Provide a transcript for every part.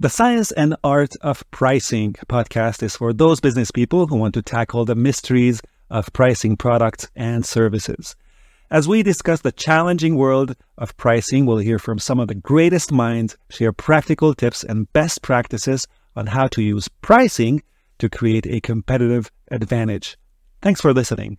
The Science and Art of Pricing podcast is for those business people who want to tackle the mysteries of pricing products and services. As we discuss the challenging world of pricing, we'll hear from some of the greatest minds share practical tips and best practices on how to use pricing to create a competitive advantage. Thanks for listening.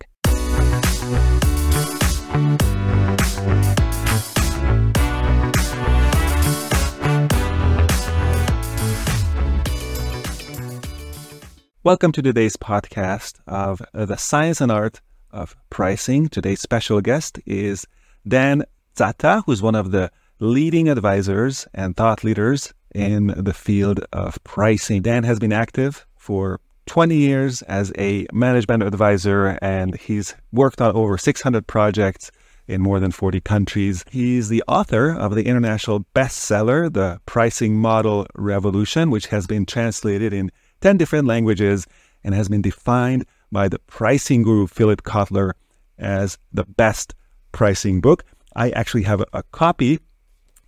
Welcome to today's podcast of the science and art of pricing. Today's special guest is Dan Zatta, who's one of the leading advisors and thought leaders in the field of pricing. Dan has been active for 20 years as a management advisor and he's worked on over 600 projects in more than 40 countries. He's the author of the international bestseller, The Pricing Model Revolution, which has been translated in 10 different languages and has been defined by the pricing guru Philip Kotler as the best pricing book. I actually have a, copy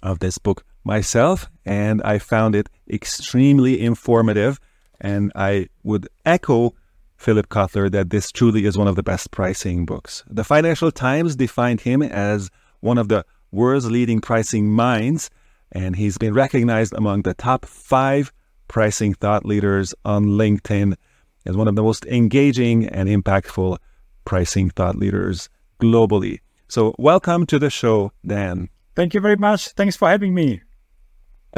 of this book myself, and I found it extremely informative. And I would echo Philip Kotler that this truly is one of the best pricing books. The Financial Times defined him as one of the world's leading pricing minds, and he's been recognized among the top five pricing thought leaders on LinkedIn as one of the most engaging and impactful pricing thought leaders globally. So, welcome to the show, Dan. Thank you very much. Thanks for having me.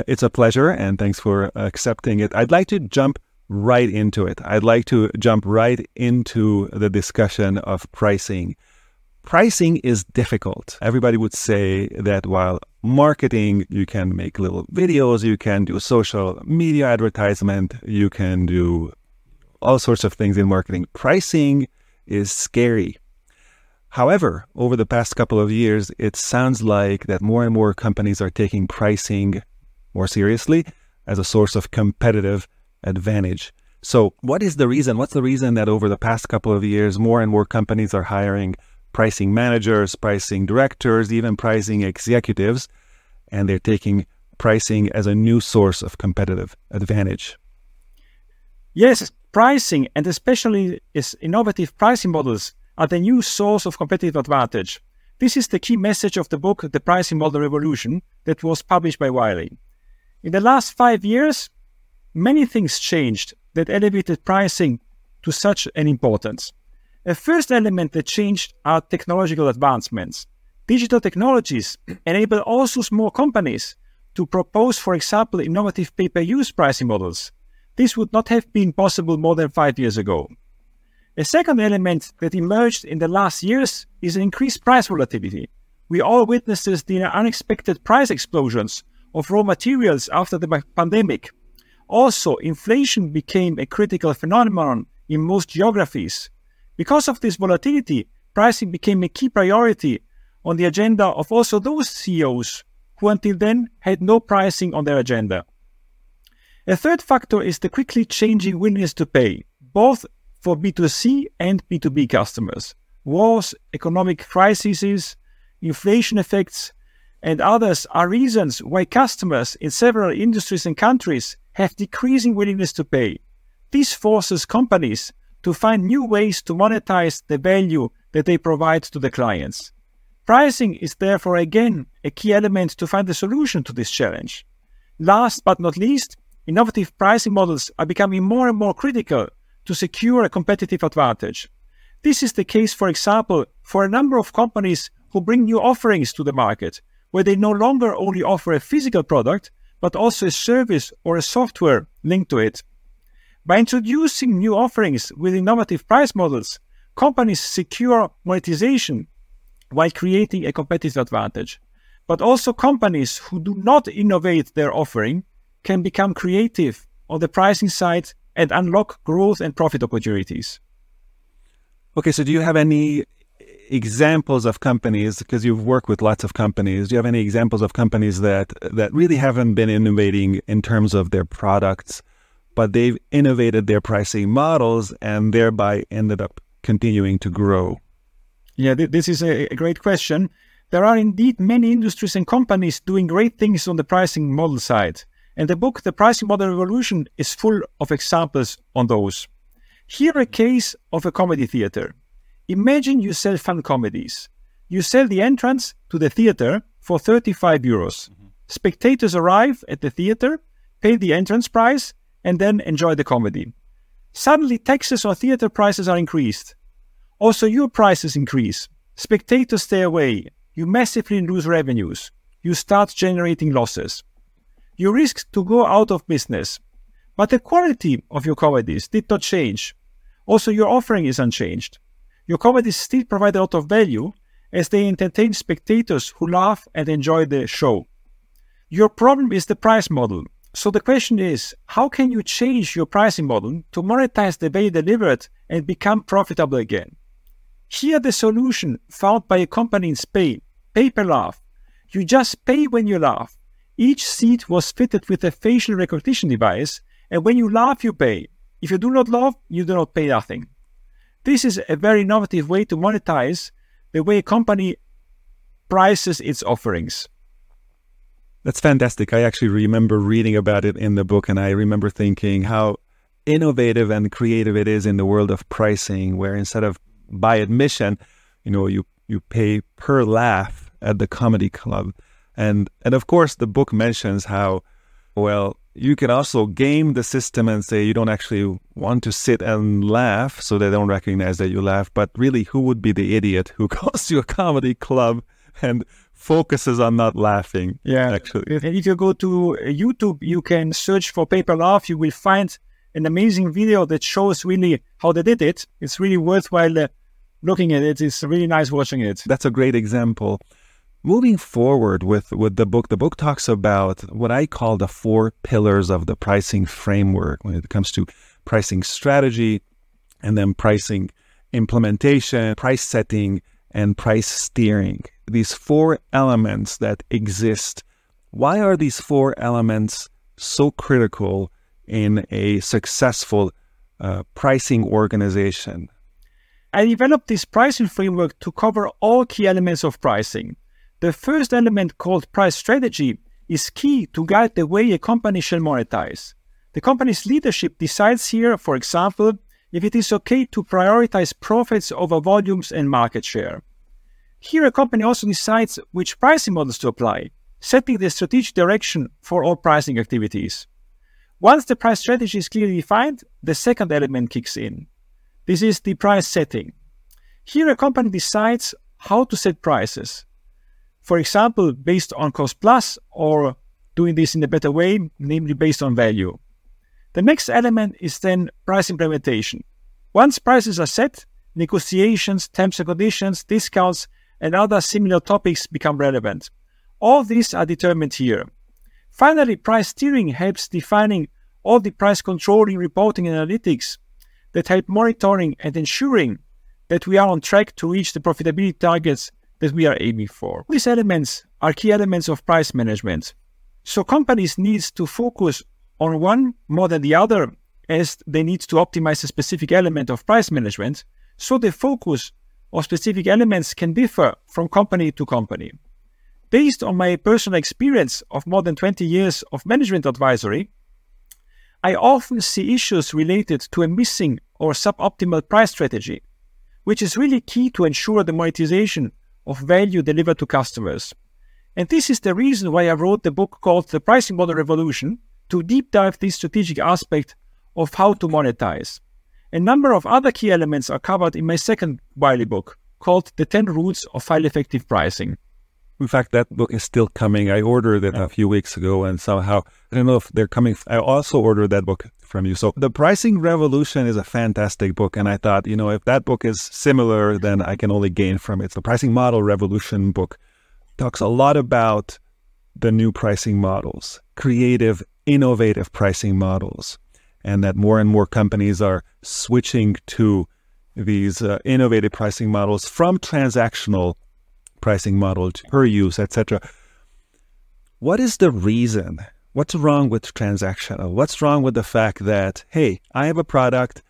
It's a pleasure, and thanks for accepting it. I'd like to jump right into it. I'd like to jump right into the discussion of pricing. Pricing is difficult. Everybody would say that while marketing, you can make little videos, you can do social media advertisement, you can do all sorts of things in marketing. Pricing is scary. However, over the past couple of years, it sounds like that more and more companies are taking pricing more seriously as a source of competitive advantage. So, what is the reason? What's the reason that over the past couple of years, more and more companies are hiring pricing managers, pricing directors, even pricing executives, and they're taking pricing as a new source of competitive advantage. Yes, pricing and especially its innovative pricing models are the new source of competitive advantage. This is the key message of the book, The Pricing Model Revolution, that was published by Wiley. In the last five years, many things changed that elevated pricing to such an importance. A first element that changed are technological advancements. Digital technologies enable also small companies to propose, for example, innovative pay-per-use pricing models. This would not have been possible more than five years ago. A second element that emerged in the last years is increased price volatility. We all witnessed the unexpected price explosions of raw materials after the pandemic. Also, inflation became a critical phenomenon in most geographies. Because of this volatility, pricing became a key priority on the agenda of also those CEOs who until then had no pricing on their agenda. A third factor is the quickly changing willingness to pay, both for B2C and B2B customers. Wars, economic crises, inflation effects, and others are reasons why customers in several industries and countries have decreasing willingness to pay. This forces companies to find new ways to monetize the value that they provide to the clients. Pricing is therefore again a key element to find a solution to this challenge. Last but not least, innovative pricing models are becoming more and more critical to secure a competitive advantage. This is the case, for example, for a number of companies who bring new offerings to the market, where they no longer only offer a physical product, but also a service or a software linked to it. By introducing new offerings with innovative price models, companies secure monetization while creating a competitive advantage. But also companies who do not innovate their offering can become creative on the pricing side and unlock growth and profit opportunities. Okay, so do you have any examples of companies because you've worked with lots of companies do you have any examples of companies that that really haven't been innovating in terms of their products but they've innovated their pricing models and thereby ended up continuing to grow? Yeah, th- this is a, a great question. There are indeed many industries and companies doing great things on the pricing model side. And the book, The Pricing Model Revolution, is full of examples on those. Here, a case of a comedy theater. Imagine you sell fun comedies. You sell the entrance to the theater for 35 euros. Mm-hmm. Spectators arrive at the theater, pay the entrance price, and then enjoy the comedy. Suddenly, taxes or theater prices are increased. Also, your prices increase. Spectators stay away. You massively lose revenues. You start generating losses. You risk to go out of business. But the quality of your comedies did not change. Also, your offering is unchanged. Your comedies still provide a lot of value as they entertain spectators who laugh and enjoy the show. Your problem is the price model. So the question is, how can you change your pricing model to monetize the value delivered and become profitable again? Here the solution found by a company in Spain, Pay Per Laugh. You just pay when you laugh. Each seat was fitted with a facial recognition device, and when you laugh, you pay. If you do not laugh, you do not pay nothing. This is a very innovative way to monetize the way a company prices its offerings. That's fantastic. I actually remember reading about it in the book, and I remember thinking how innovative and creative it is in the world of pricing, where instead of by admission, you know, you you pay per laugh at the comedy club, and and of course the book mentions how well you can also game the system and say you don't actually want to sit and laugh, so they don't recognize that you laugh. But really, who would be the idiot who goes to a comedy club and focuses on not laughing. Yeah, actually. If you go to YouTube, you can search for Pay Per Laugh. You will find an amazing video that shows really how they did it. It's really worthwhile uh, looking at it. It's really nice watching it. That's a great example. Moving forward with, with the book, the book talks about what I call the four pillars of the pricing framework when it comes to pricing strategy and then pricing implementation, price setting, and price steering these four elements that exist. Why are these four elements so critical in a successful uh, pricing organization? I developed this pricing framework to cover all key elements of pricing. The first element, called price strategy, is key to guide the way a company shall monetize. The company's leadership decides here, for example, if it is okay to prioritize profits over volumes and market share. Here, a company also decides which pricing models to apply, setting the strategic direction for all pricing activities. Once the price strategy is clearly defined, the second element kicks in. This is the price setting. Here, a company decides how to set prices. For example, based on cost plus or doing this in a better way, namely based on value. The next element is then price implementation. Once prices are set, negotiations, terms and conditions, discounts, and other similar topics become relevant. All these are determined here. Finally, price steering helps defining all the price controlling reporting analytics that help monitoring and ensuring that we are on track to reach the profitability targets that we are aiming for. These elements are key elements of price management. So companies need to focus on one more than the other as they need to optimize a specific element of price management. So they focus or specific elements can differ from company to company. Based on my personal experience of more than 20 years of management advisory, I often see issues related to a missing or suboptimal price strategy, which is really key to ensure the monetization of value delivered to customers. And this is the reason why I wrote the book called The Pricing Model Revolution to deep dive this strategic aspect of how to monetize. A number of other key elements are covered in my second Wiley book called The 10 Roots of File Effective Pricing. In fact, that book is still coming. I ordered it a few weeks ago, and somehow I don't know if they're coming. I also ordered that book from you. So, The Pricing Revolution is a fantastic book, and I thought, you know, if that book is similar, then I can only gain from it. The Pricing Model Revolution book talks a lot about the new pricing models, creative, innovative pricing models and that more and more companies are switching to these uh, innovative pricing models from transactional pricing model to per use, etc. What is the reason? What's wrong with transactional? What's wrong with the fact that, hey, I have a product,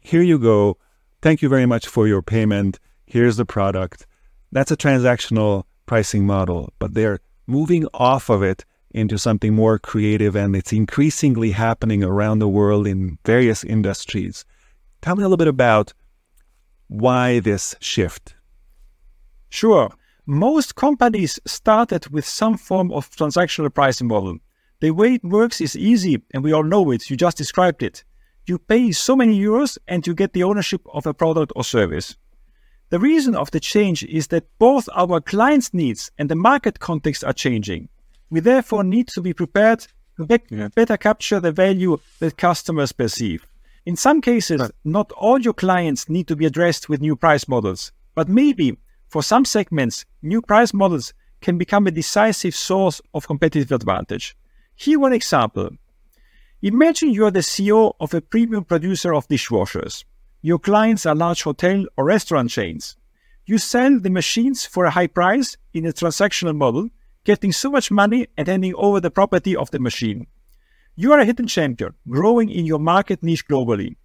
here you go, thank you very much for your payment, here's the product. That's a transactional pricing model, but they're moving off of it into something more creative, and it's increasingly happening around the world in various industries. Tell me a little bit about why this shift. Sure. Most companies started with some form of transactional pricing model. The way it works is easy, and we all know it. You just described it. You pay so many euros and you get the ownership of a product or service. The reason of the change is that both our clients' needs and the market context are changing. We therefore need to be prepared to be- better capture the value that customers perceive. In some cases, Right. not all your clients need to be addressed with new price models, but maybe for some segments, new price models can become a decisive source of competitive advantage. Here, one example. Imagine you are the CEO of a premium producer of dishwashers. Your clients are large hotel or restaurant chains. You sell the machines for a high price in a transactional model, getting so much money and handing over the property of the machine. You are a hidden champion, growing in your market niche globally.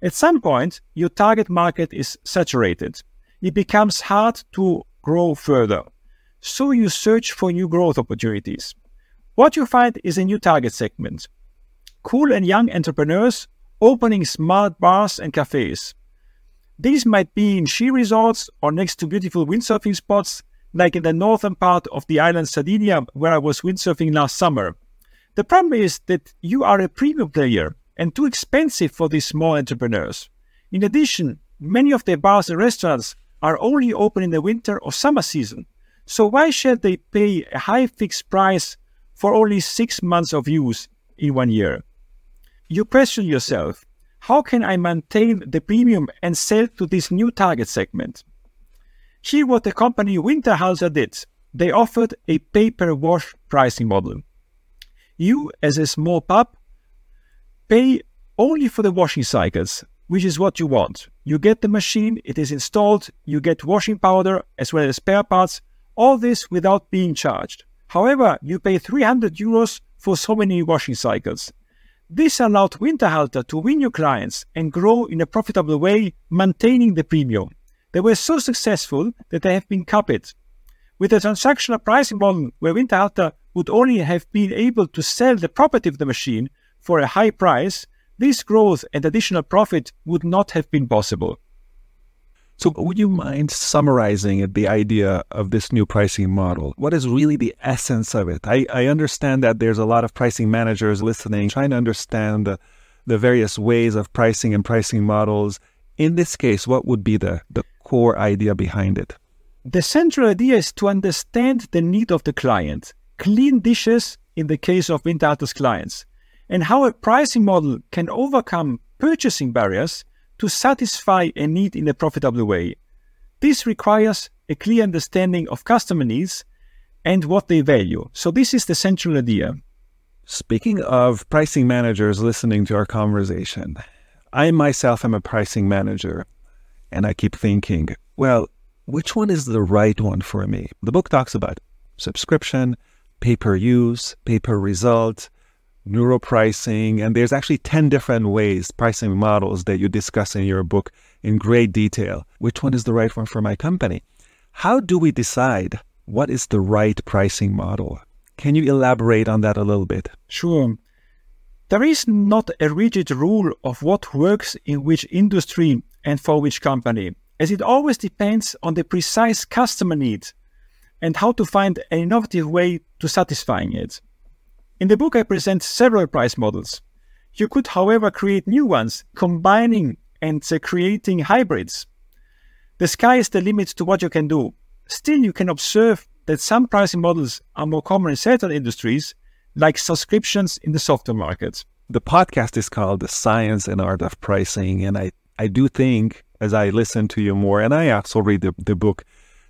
At some point, your target market is saturated. It becomes hard to grow further. So you search for new growth opportunities. What you find is a new target segment cool and young entrepreneurs opening smart bars and cafes. These might be in ski resorts or next to beautiful windsurfing spots, like in the northern part of the island Sardinia, where I was windsurfing last summer. The problem is that you are a premium player and too expensive for these small entrepreneurs. In addition, many of their bars and restaurants are only open in the winter or summer season. So why should they pay a high fixed price for only six months of use in one year? You question yourself, how can I maintain the premium and sell to this new target segment? Here what the company Winterhalter did. They offered a pay-per-wash pricing model. You, as a small pub, pay only for the washing cycles, which is what you want. You get the machine, it is installed, you get washing powder as well as spare parts, all this without being charged. However, you pay 300 euros for so many washing cycles. This allowed Winterhalter to win new clients and grow in a profitable way, maintaining the premium. They were so successful that they have been copied. With a transactional pricing model where Winterhalter would only have been able to sell the property of the machine for a high price, this growth and additional profit would not have been possible. So, would you mind summarizing the idea of this new pricing model? What is really the essence of it? I, I understand that there's a lot of pricing managers listening, trying to understand the, the various ways of pricing and pricing models. In this case, what would be the, the core idea behind it? The central idea is to understand the need of the client, clean dishes in the case of Winterhalter's clients, and how a pricing model can overcome purchasing barriers to satisfy a need in a profitable way. This requires a clear understanding of customer needs and what they value. So, this is the central idea. Speaking of pricing managers listening to our conversation, I myself am a pricing manager, and I keep thinking, well, which one is the right one for me? The book talks about subscription, pay per use, pay per result, neuro pricing, and there's actually 10 different ways, pricing models that you discuss in your book in great detail. Which one is the right one for my company? How do we decide what is the right pricing model? Can you elaborate on that a little bit? Sure. There is not a rigid rule of what works in which industry and for which company, as it always depends on the precise customer need and how to find an innovative way to satisfying it. In the book, I present several price models. You could, however, create new ones, combining and uh, creating hybrids. The sky is the limit to what you can do. Still, you can observe that some pricing models are more common in certain industries, like subscriptions in the software market. The podcast is called The Science and Art of Pricing. And I, I do think, as I listen to you more, and I also read the, the book,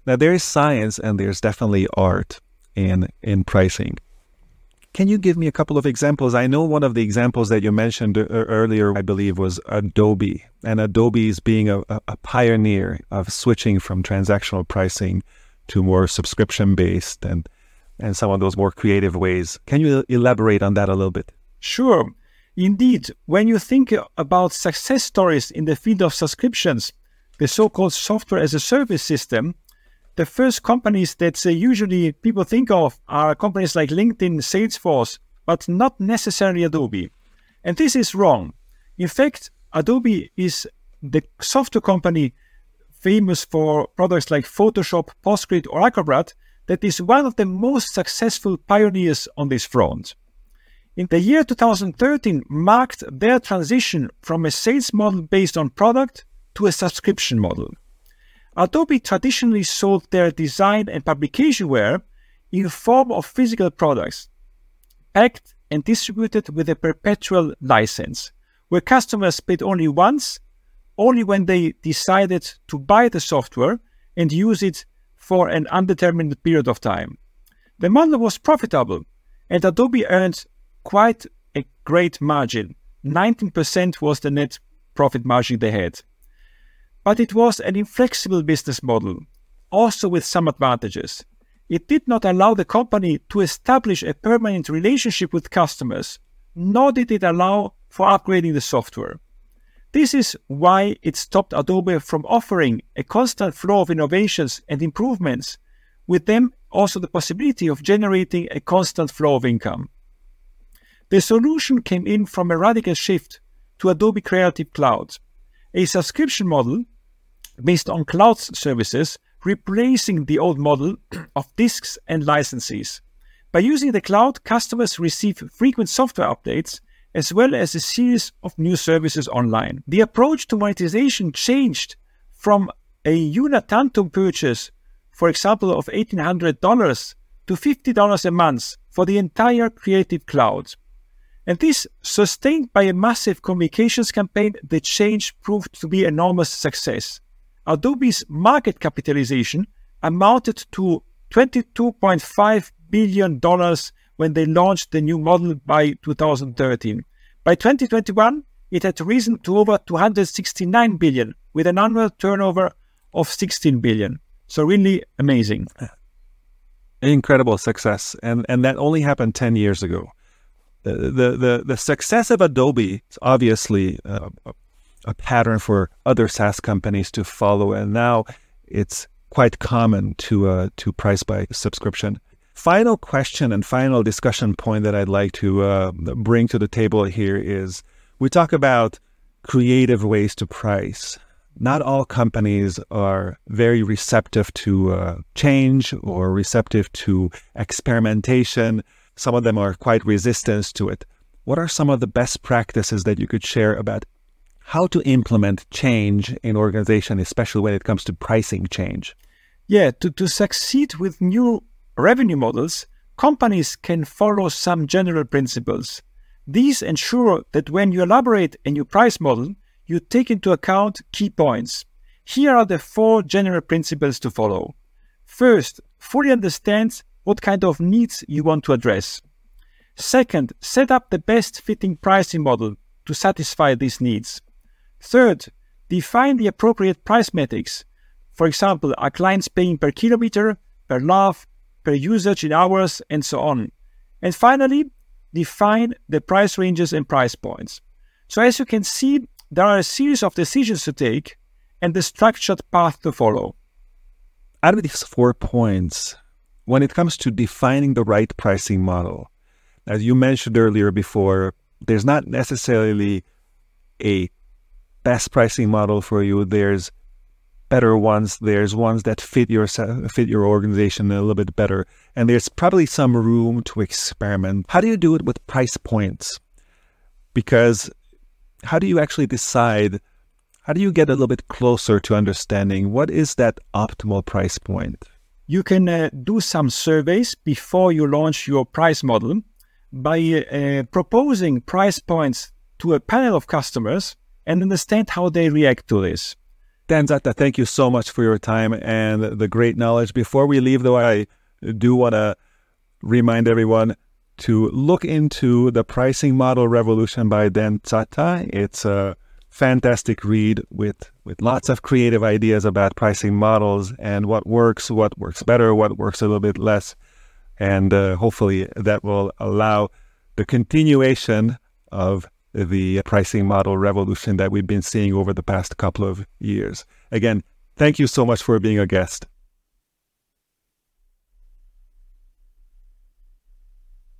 that there is science and there's definitely art in, in pricing. Can you give me a couple of examples? I know one of the examples that you mentioned uh, earlier, I believe, was Adobe. And Adobe is being a, a pioneer of switching from transactional pricing to more subscription based and, and some of those more creative ways. Can you elaborate on that a little bit? Sure. Indeed, when you think about success stories in the field of subscriptions, the so called software as a service system, the first companies that uh, usually people think of are companies like LinkedIn, Salesforce, but not necessarily Adobe. And this is wrong. In fact, Adobe is the software company famous for products like Photoshop, PostScript, or Acrobat that is one of the most successful pioneers on this front. In the year 2013 marked their transition from a sales model based on product to a subscription model. Adobe traditionally sold their design and publication ware in form of physical products, packed and distributed with a perpetual license, where customers paid only once, only when they decided to buy the software and use it for an undetermined period of time. The model was profitable, and Adobe earned quite a great margin. 19% was the net profit margin they had. But it was an inflexible business model, also with some advantages. It did not allow the company to establish a permanent relationship with customers, nor did it allow for upgrading the software. This is why it stopped Adobe from offering a constant flow of innovations and improvements, with them also the possibility of generating a constant flow of income. The solution came in from a radical shift to Adobe Creative Cloud, a subscription model based on cloud services, replacing the old model of disks and licenses. By using the cloud, customers receive frequent software updates as well as a series of new services online. The approach to monetization changed from a una tantum purchase, for example, of $1,800 to $50 a month for the entire Creative Cloud. And this, sustained by a massive communications campaign, the change proved to be enormous success. Adobe's market capitalization amounted to $22.5 billion when they launched the new model by 2013. By 2021, it had risen to over 269 billion with an annual turnover of 16 billion. So really amazing. Incredible success. And and that only happened 10 years ago. The the the, the success of Adobe is obviously uh, a pattern for other SaaS companies to follow, and now it's quite common to uh, to price by subscription. Final question and final discussion point that I'd like to uh, bring to the table here is we talk about creative ways to price. Not all companies are very receptive to uh, change or receptive to experimentation. Some of them are quite resistant to it. What are some of the best practices that you could share about how to implement change in organization, especially when it comes to pricing change? Yeah, to, to succeed with new revenue models, companies can follow some general principles. These ensure that when you elaborate a new price model, you take into account key points. Here are the four general principles to follow. First, fully understand what kind of needs you want to address. Second, set up the best fitting pricing model to satisfy these needs. Third, define the appropriate price metrics. For example, are clients paying per kilometer, per laugh, per usage in hours, and so on. And finally, define the price ranges and price points. So as you can see, there are a series of decisions to take and the structured path to follow. Out of these four points, when it comes to defining the right pricing model, as you mentioned earlier before, there's not necessarily a best pricing model for you. There's better ones. There's ones that fit your fit your organization a little bit better, and there's probably some room to experiment. How do you do it with price points? Because how do you actually decide? How do you get a little bit closer to understanding what is that optimal price point? You can uh, do some surveys before you launch your price model by uh, proposing price points to a panel of customers and understand how they react to this. Dan Zatta, thank you so much for your time and the great knowledge. Before we leave, though, I do want to remind everyone to look into the Pricing Model Revolution by Dan Zatta. It's a fantastic read with, with lots of creative ideas about pricing models and what works, what works better, what works a little bit less. And uh, hopefully that will allow the continuation of the pricing model revolution that we've been seeing over the past couple of years. Again, thank you so much for being a guest.